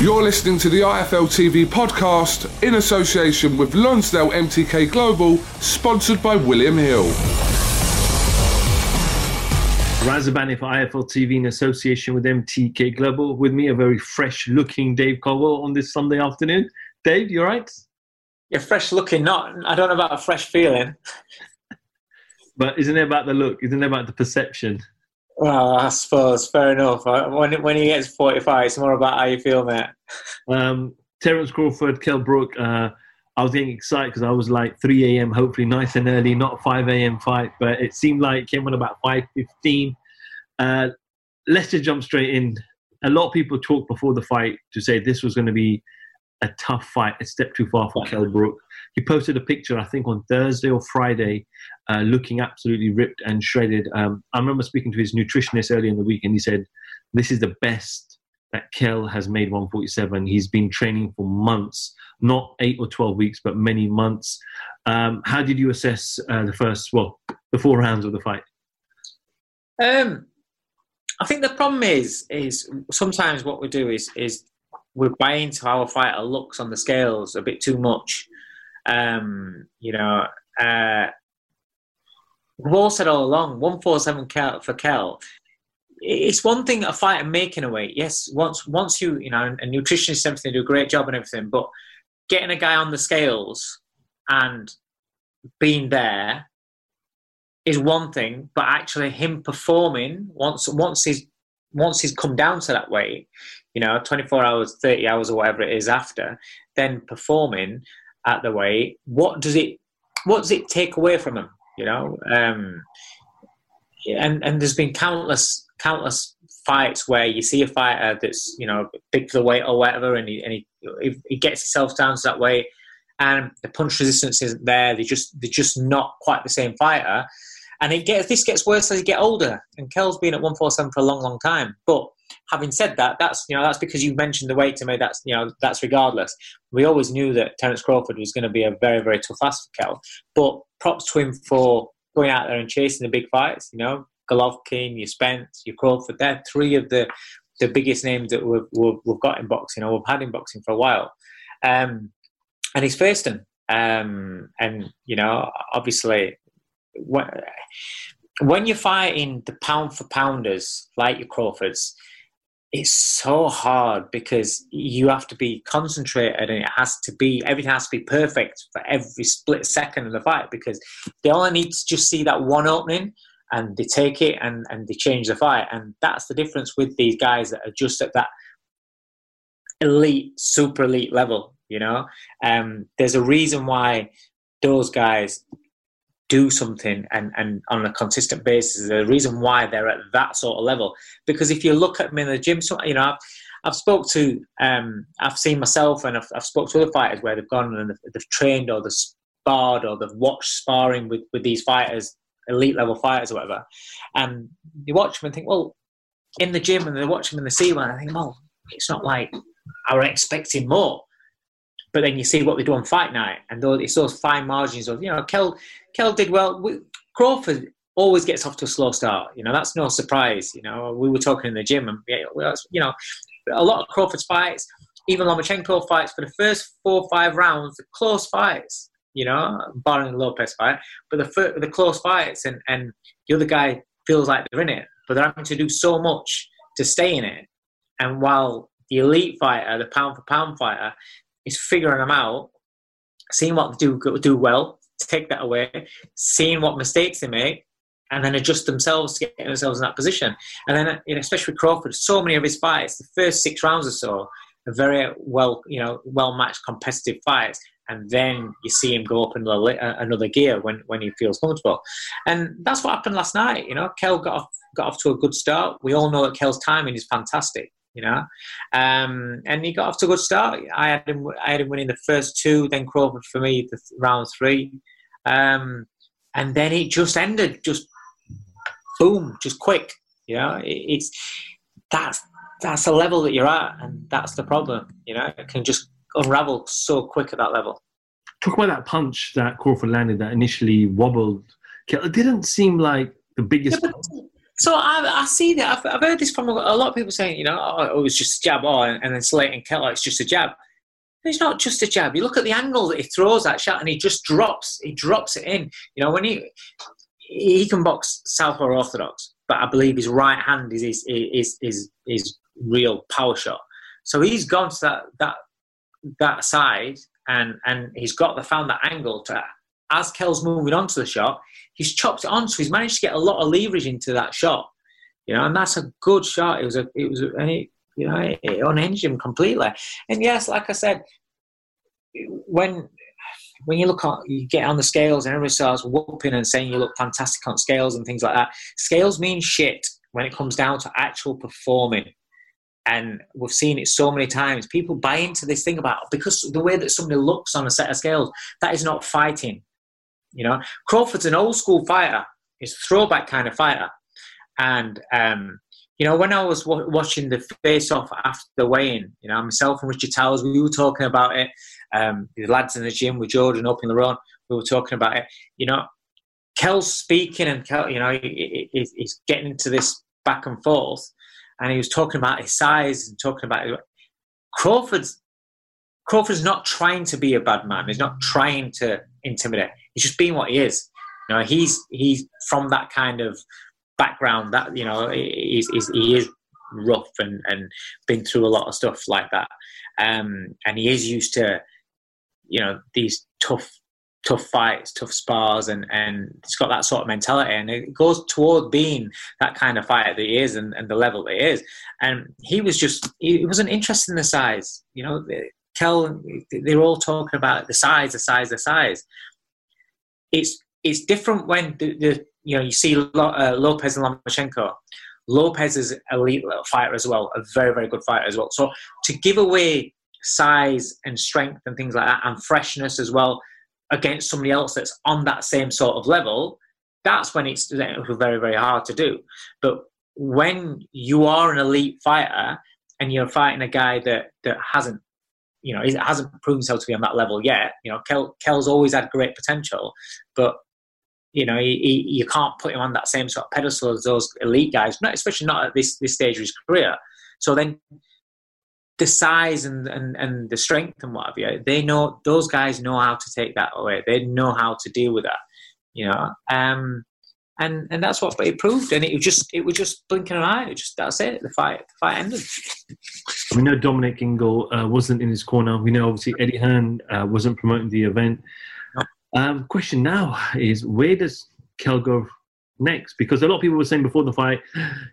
You're listening to the IFL TV podcast in association with Lonsdale MTK Global, sponsored by William Hill. Rozbani for IFL TV in association with MTK Global. With me, a very fresh looking Dave Coldwell on this Sunday afternoon. Dave, you are right? You're fresh looking, not, I don't know about a fresh feeling. but isn't it about the look? Isn't it about the perception? Well, I suppose fair enough. When when he gets forty five, it's more about how you feel, mate. Um, Terence Crawford, Kell Brook. Uh, I was getting excited because I was like 3 a.m. Hopefully nice and early, not 5 a.m. fight, but it seemed like it came on about 5:15. Uh, let's just jump straight in. A lot of people talked before the fight to say this was going to be a tough fight, a step too far for Kell Brook. He posted a picture, I think, on Thursday or Friday, uh, looking absolutely ripped and shredded. Um, I remember speaking to his nutritionist earlier in the week, and he said, This is the best that Kell has made 147. He's been training for months, not eight or 12 weeks, but many months. Um, how did you assess uh, the first, well, the four rounds of the fight? Um, I think the problem is, is sometimes what we do is, is we're buying to our fighter looks on the scales a bit too much. Um, you know, uh, all said all along, one four seven for Kell. It's one thing a fighter making a weight. Yes, once once you you know a nutritionist everything do a great job and everything, but getting a guy on the scales and being there is one thing, but actually him performing once once he's once he's come down to that weight, you know, 24 hours, 30 hours, or whatever it is after, then performing at the weight, what does it, what does it take away from him? You know, um, and and there's been countless countless fights where you see a fighter that's you know big for the weight or whatever, and he and he, he gets himself down to that weight, and the punch resistance isn't there. They just they're just not quite the same fighter, and it gets this gets worse as you get older. And Kell's been at 147 for a long, long time. But having said that, that's you know that's because you mentioned the weight to me. That's you know that's regardless. We always knew that Terence Crawford was going to be a very, very tough ask for Kell. But props to him for going out there and chasing the big fights. You know, Golovkin, you Spence, you Crawford. They're three of the the biggest names that we've, we've, we've got in boxing or we've had in boxing for a while. Um, and he's faced them. Um, and you know, obviously, when, when you're fighting the pound for pounders like your Crawfords, it's so hard because you have to be concentrated and it has to be everything has to be perfect for every split second of the fight because they only need to just see that one opening and they take it and, and they change the fight. And that's the difference with these guys that are just at that elite super elite level you know? Um, there's a reason why those guys do something and, and on a consistent basis. The reason why they're at that sort of level. Because if you look at them in the gym, so, you know, I've, I've spoke to, um, I've seen myself and I've, I've spoke to other fighters where they've gone and they've, they've trained or they've sparred or they've watched sparring with, with these fighters, elite level fighters or whatever. And you watch them and think, well, in the gym and they watch him in the C one, I think, well, it's not like I was expecting more. But then you see what they do on fight night, and those, it's those fine margins of you know, Kell Kell did well. Crawford always gets off to a slow start. You know, that's no surprise. You know, we were talking in the gym, and you know, a lot of Crawford's fights, even Lomachenko fights, for the first four or five rounds, the close fights. You know, barring the Lopez fight, but the the close fights, and and the other guy feels like they're in it, but they're having to do so much to stay in it. And while the elite fighter, the pound for pound fighter, is figuring them out, seeing what they do do well, take that away, seeing what mistakes they make, and then adjust themselves to get themselves in that position. And then, you know, especially Crawford, so many of his fights, the first six rounds or so, are very well, you know, well matched competitive fights. And then you see him go up another, uh, another gear when, when he feels comfortable. And that's what happened last night. You know, Kell got off, got off to a good start. We all know that Kell's timing is fantastic you know. Um, and he got off to a good start. I had him, I had him winning the first two, then Crawford for me the round three, um, and then it just ended, just boom, just quick. You know, it, it's that's that's the level that you're at, and that's the problem. You know, it can just unravel so quick at that level. Talk about that punch that Crawford landed that initially wobbled. It didn't seem like the biggest. Yeah, so I, I see that. I've, I've, heard this from a, lot of people saying, you know, oh, it was just a jab, oh, and, and then Slayton Keller, it's just a jab. It's not just a jab. You look at the angle that he throws that shot, and he just drops. He drops it in. You know, when he he can box southpaw orthodox, but I believe his right hand is his is is his real power shot. So he's gone to that that that side, and and he's got the found that angle to as Kell's moving on to the shot, he's chopped it on, so he's managed to get a lot of leverage into that shot. You know, and that's a good shot. It was a, it was, a, and it, you know, it, it unhinged him completely. And yes, like I said, when when you look at you get on the scales and everybody starts whooping and saying you look fantastic on scales and things like that. Scales mean shit when it comes down to actual performing. And we've seen it so many times. People buy into this thing about because the way that somebody looks on a set of scales, that is not fighting. You know, Crawford's an old school fighter. He's a throwback kind of fighter. And, um, you know, when I was w- watching the face off after the weigh-in, you know, myself and Richard Towers, we were talking about it. Um, the lads in the gym with Jordan up in the run, we were talking about it. You know, Kell's speaking and Kell, you know, he, he, he's getting into this back and forth, and he was talking about his size and talking about Crawford's. Crawford's not trying to be a bad man. He's not trying to intimidate. He's just being what he is. You know, he's he's from that kind of background that you know he's, he's he is rough and and been through a lot of stuff like that, um, and he is used to you know these tough tough fights, tough spars, and and he's got that sort of mentality, and it goes toward being that kind of fighter that he is, and, and the level that he is. And he was just he wasn't interested in the size, you know. Kell, they're all talking about the size, the size, the size it's it's different when the, the you know you see uh, Lopez and Lomachenko. Lopez is an elite fighter as well, a very very good fighter as well. So to give away size and strength and things like that, and freshness as well against somebody else that's on that same sort of level, that's when it's very very hard to do. But when you are an elite fighter and you're fighting a guy that that hasn't you know, he hasn't proven himself to be on that level yet. You know, Kell, Kell's always had great potential, but you know, he, he, you can't put him on that same sort of pedestal as those elite guys, not especially not at this this stage of his career. So then, the size and and, and the strength and what have you, they know those guys know how to take that away. They know how to deal with that. You know, um, and and that's what it proved. And it was just it was just blinking an eye. It just that's it. The fight the fight ended. We know Dominic Ingle uh, wasn't in his corner. We know obviously Eddie Hearn uh, wasn't promoting the event. Um, question now is where does Kell go next? Because a lot of people were saying before the fight,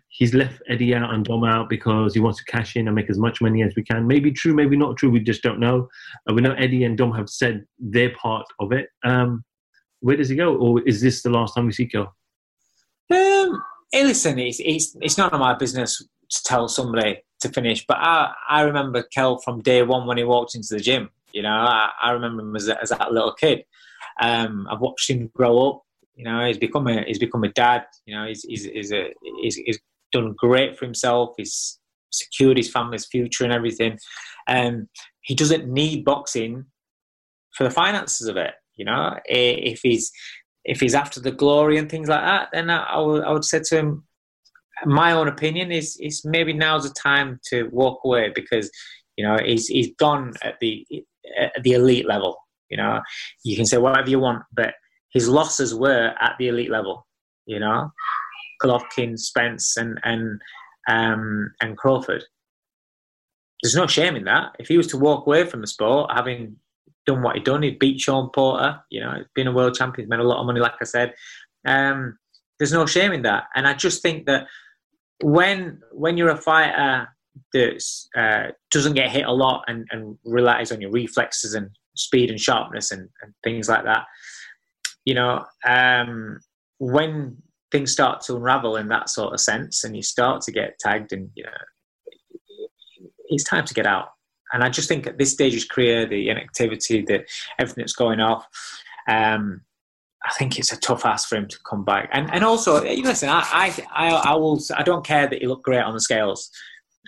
he's left Eddie out and Dom out because he wants to cash in and make as much money as we can. Maybe true, maybe not true. We just don't know. Uh, we know Eddie and Dom have said their part of it. Um, where does he go, or is this the last time we see Kell? Um, hey, listen, it's, it's, it's none of my business to tell somebody to finish, but I, I remember Kell from day one when he walked into the gym. You know, I, I remember him as, as that little kid. Um, I've watched him grow up. You know, he's become a he's become a dad. You know, he's he's, he's a he's, he's done great for himself. He's secured his family's future and everything. Um, he doesn't need boxing for the finances of it. You know, if he's if he's after the glory and things like that, then I, I would I would say to him, my own opinion is is maybe now's the time to walk away because you know he's he's gone at the at the elite level. You know, you can say whatever you want, but his losses were at the elite level. You know, Golovkin, Spence, and and um, and Crawford. There's no shame in that. If he was to walk away from the sport, having done what he'd done, he'd beat Shawn Porter. You know, been a world champion, made a lot of money, like I said. Um, there's no shame in that, and I just think that when when you're a fighter that uh, doesn't get hit a lot and, and relies on your reflexes and speed and sharpness and, and things like that, you know, um, when things start to unravel in that sort of sense and you start to get tagged and you know it's time to get out and i just think at this stage of his career the inactivity the everything that's going off um, I think it's a tough ask for him to come back, and and also listen. I, I I will. I don't care that he looked great on the scales.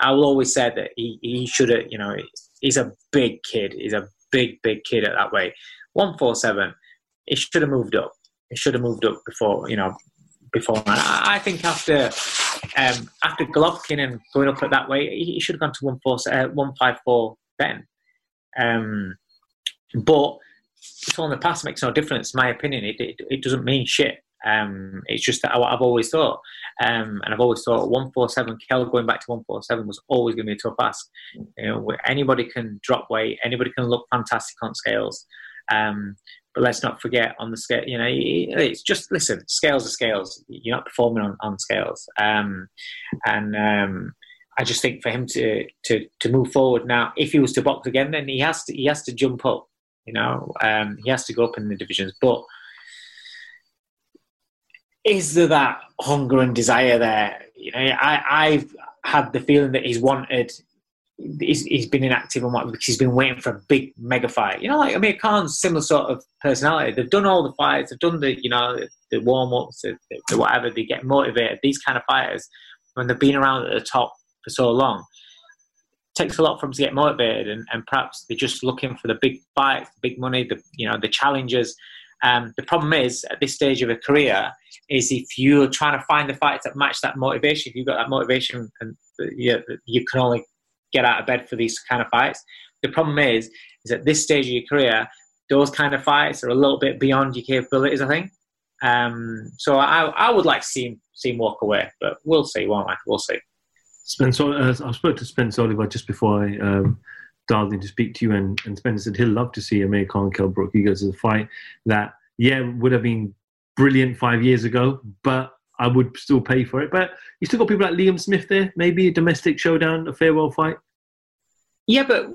I will always say that he he should have. You know, he's a big kid. He's a big big kid at that weight. One four seven. He should have moved up. He should have moved up before. You know, before. I, I think after um, after Golovkin and going up at that weight, he, he should have gone to one four uh, one five four then. Um, but it's all in the past makes no difference. In my opinion, it, it, it doesn't mean shit. Um, it's just that I've always thought, um, and I've always thought one four seven Kell going back to one four seven was always going to be a tough ask. You know, anybody can drop weight, anybody can look fantastic on scales. Um, but let's not forget on the scale, you know, it's just listen, scales are scales. You're not performing on, on scales. Um, and um, I just think for him to, to, to move forward now, if he was to box again, then he has to, he has to jump up, you know, um, he has to go up in the divisions. But is there that hunger and desire there? You know, I, I've had the feeling that he's wanted he's, he's been inactive and what because he's been waiting for a big mega fight. You know, like Amir Khan's similar sort of personality. They've done all the fights, they've done the you know the warm ups, the, the, whatever. They get motivated. These kind of fighters, when they've been around at the top for so long, takes a lot for them to get motivated, and, and perhaps they're just looking for the big fights, the big money, the you know the challenges. Um, the problem is at this stage of a career is if you're trying to find the fights that match that motivation, if you've got that motivation and you, you can only get out of bed for these kind of fights. The problem is, is at this stage of your career, those kind of fights are a little bit beyond your capabilities. I think. Um, so I, I would like to see him, see him walk away, but we'll see, won't I? We'll see. Spence, uh, I spoke to Spence Oliver just before I um, dialed in to speak to you, and, and Spence said he'll love to see Amir Khan Kell Brook. He goes, to the fight that, yeah, would have been brilliant five years ago, but I would still pay for it. But you still got people like Liam Smith there, maybe a domestic showdown, a farewell fight. Yeah, but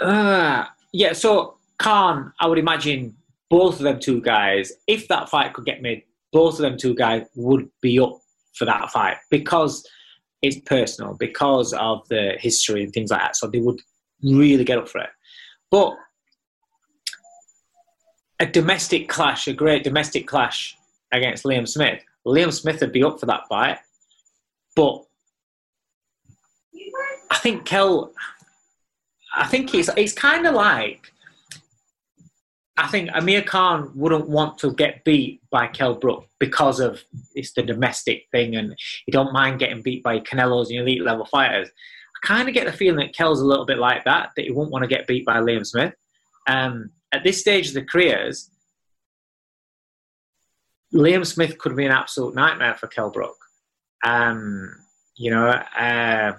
uh, yeah. So Khan, I would imagine both of them two guys, if that fight could get made, both of them two guys would be up for that fight because it's personal, because of the history and things like that. So they would really get up for it. But a domestic clash, a great domestic clash against Liam Smith. Liam Smith would be up for that fight, but I think Kell, I think it's it's kind of like. I think Amir Khan wouldn't want to get beat by Kell Brook because of it's the domestic thing, and he don't mind getting beat by Canelo's and elite level fighters. I kind of get the feeling that Kell's a little bit like that, that he won't want to get beat by Liam Smith. Um, at this stage of the careers, Liam Smith could be an absolute nightmare for Kell Brook. Um, you know, uh,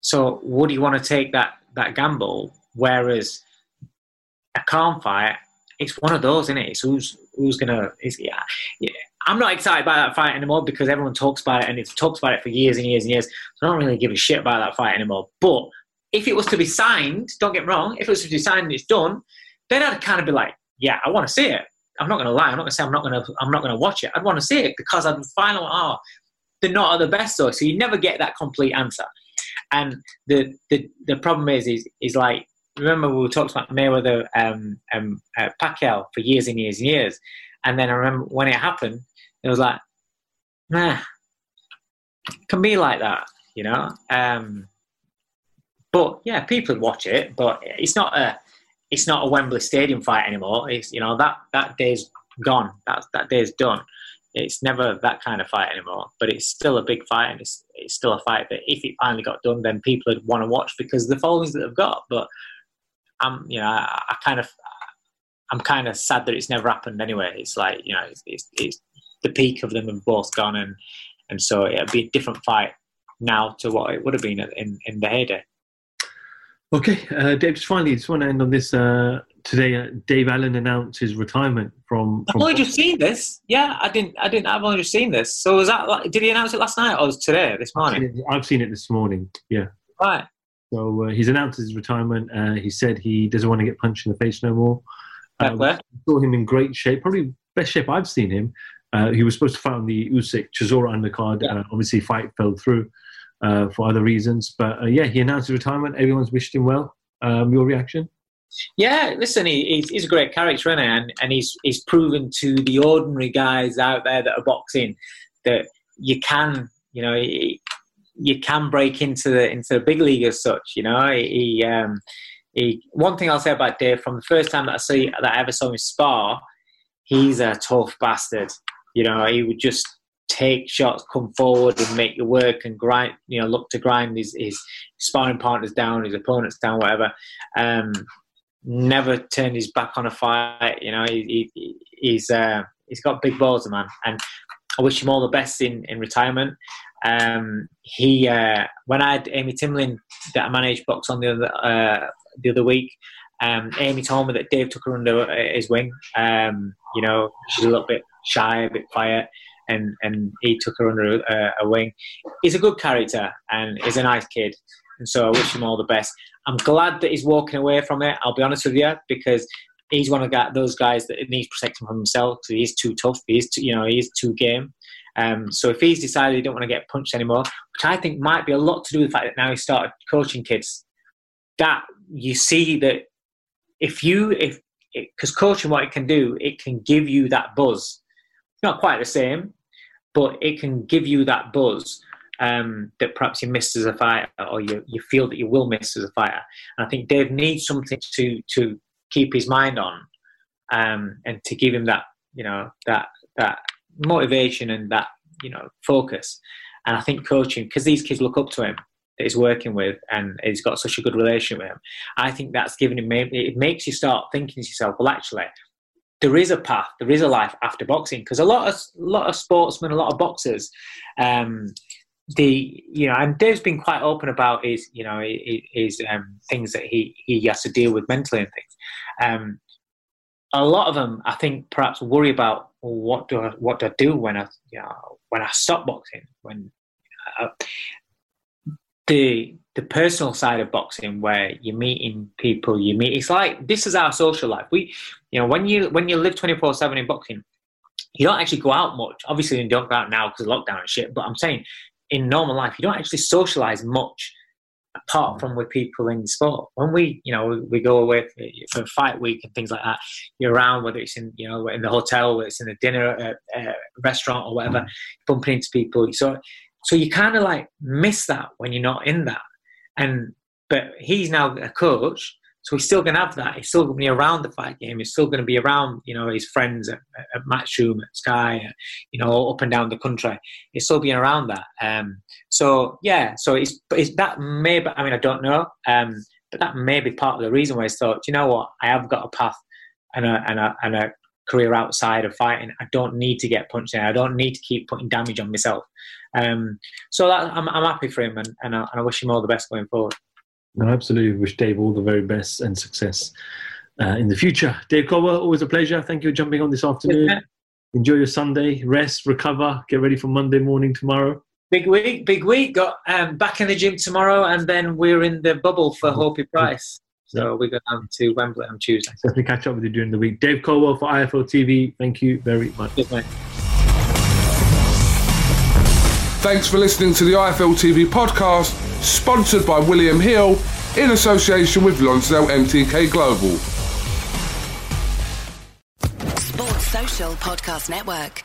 so would you want to take that that gamble? Whereas a Khan fight, it's one of those, isn't it? It's who's who's gonna. Yeah, yeah. I'm not excited about that fight anymore because everyone talks about it and it's talks about it for years and years and years. So I don't really give a shit about that fight anymore. But if it was to be signed, don't get me wrong, if it was to be signed and it's done, then I'd kind of be like, yeah, I want to see it. I'm not going to lie. I'm not going to say I'm not going to. I'm not going to watch it. I'd want to see it because I'd out. Oh, they're not the best though. So you never get that complete answer. And the the, the problem is, is is like remember we talked about Mayweather um, um, uh, Pacquiao for years and years and years, and then I remember when it happened, it was like, nah, can be like that, you know. Um, but yeah, people watch it, but it's not a it's not a Wembley Stadium fight anymore. It's you know that that day's gone. That that day's done. It's never that kind of fight anymore. But it's still a big fight, and it's it's still a fight that if it finally got done, then people would want to watch because the followings that they've got. But I'm you know I, I kind of I'm kind of sad that it's never happened anyway. It's like you know it's, it's, it's the peak of them have both gone, and and so it'd be a different fight now to what it would have been in in the heyday. Okay, uh, Dave. Just finally, just want to end on this. Uh, today, uh, Dave Allen announced his retirement from. from I've only just seen this. Yeah, I didn't. I didn't. I've only just seen this. So was that? Like, did he announce it last night or was today? This morning? I've seen, it, I've seen it this morning. Yeah. Right. So uh, he's announced his retirement. Uh, he said he doesn't want to get punched in the face no more. Fair saw him in great shape, probably best shape I've seen him. Uh, he was supposed to fight on the Usyk Chisora undercard. Yeah. Uh, obviously, fight fell through uh, for other reasons. But uh, yeah, he announced his retirement. Everyone's wished him well. Um, your reaction? Yeah, listen, he, he's, a great character, he? And, and he's, he's proven to the ordinary guys out there that are boxing that you can, you know, you can break into the into the big league as such. You know, he, um, he. One thing I'll say about Dave from the first time that I see that I ever saw him spar, he's a tough bastard. You know, he would just take shots, come forward, and make your work and grind. You know, look to grind his, his sparring partners down, his opponents down, whatever. Um, never turned his back on a fight. You know, he, he, he's uh, he's got big balls, man, and I wish him all the best in, in retirement. Um, he uh, when I had Amy Timlin that I managed box on the other uh, the other week. Um, Amy told me that Dave took her under his wing. Um, you know, she's a little bit shy, a bit quiet, and and he took her under a, a wing. He's a good character and he's a nice kid, and so I wish him all the best. I'm glad that he's walking away from it. I'll be honest with you because he's one of those guys that needs protecting from himself because he's too tough. He's too, you know he's too game. Um, so if he's decided he don't want to get punched anymore, which I think might be a lot to do with the fact that now he started coaching kids, that you see that if you if because coaching what it can do, it can give you that buzz. Not quite the same, but it can give you that buzz um, that perhaps you missed as a fighter, or you, you feel that you will miss as a fighter. And I think Dave needs something to to keep his mind on, um, and to give him that you know that that motivation and that you know focus. And I think coaching because these kids look up to him that he's working with, and he's got such a good relationship with him. I think that's given him. It makes you start thinking to yourself, well, actually, there is a path, there is a life after boxing. Because a lot of a lot of sportsmen, a lot of boxers, um, the you know, and Dave's been quite open about his you know his, um, things that he he has to deal with mentally and things. Um, a lot of them, I think, perhaps worry about well, what do I what do I do when I you know when I stop boxing when uh, the the personal side of boxing where you're meeting people you meet it's like this is our social life. We you know when you when you live 24 7 in boxing you don't actually go out much. Obviously you don't go out now because of lockdown and shit but i'm saying in normal life you don't actually socialize much apart from with people in sport. When we you know we, go away for, for fight week and things like that you're around whether it's in you know in the hotel whether it's in a dinner uh, uh, restaurant or whatever bumping into people. So so you kind of like miss that when you're not in that and but he's now a coach, so he's still going to have that. He's still going to be around the fight game. He's still going to be around, you know, his friends at, at Matchroom, at Sky, you know, up and down the country. He's still being around that. Um, so yeah, so it's, it's that may. Be, I mean, I don't know, um, but that may be part of the reason why he's thought, you know what, I have got a path and a and a and a career outside of fighting. I don't need to get punched in. I don't need to keep putting damage on myself. Um, so that, I'm, I'm happy for him, and, and, I, and I wish him all the best going forward. No, absolutely. Wish Dave all the very best and success uh, in the future. Dave Coldwell, always a pleasure. Thank you for jumping on this afternoon. Yeah. Enjoy your Sunday, rest, recover, get ready for Monday morning tomorrow. Big week, big week. Got um, back in the gym tomorrow, and then we're in the bubble for Hopey Price. So we go down to Wembley on Tuesday. Definitely catch up with you during the week. Dave Coldwell for IFL TV. Thank you very much. Cheers, mate. Thanks for listening to the IFL TV podcast, sponsored by William Hill in association with Lonsdale MTK Global. Sports Social Podcast Network.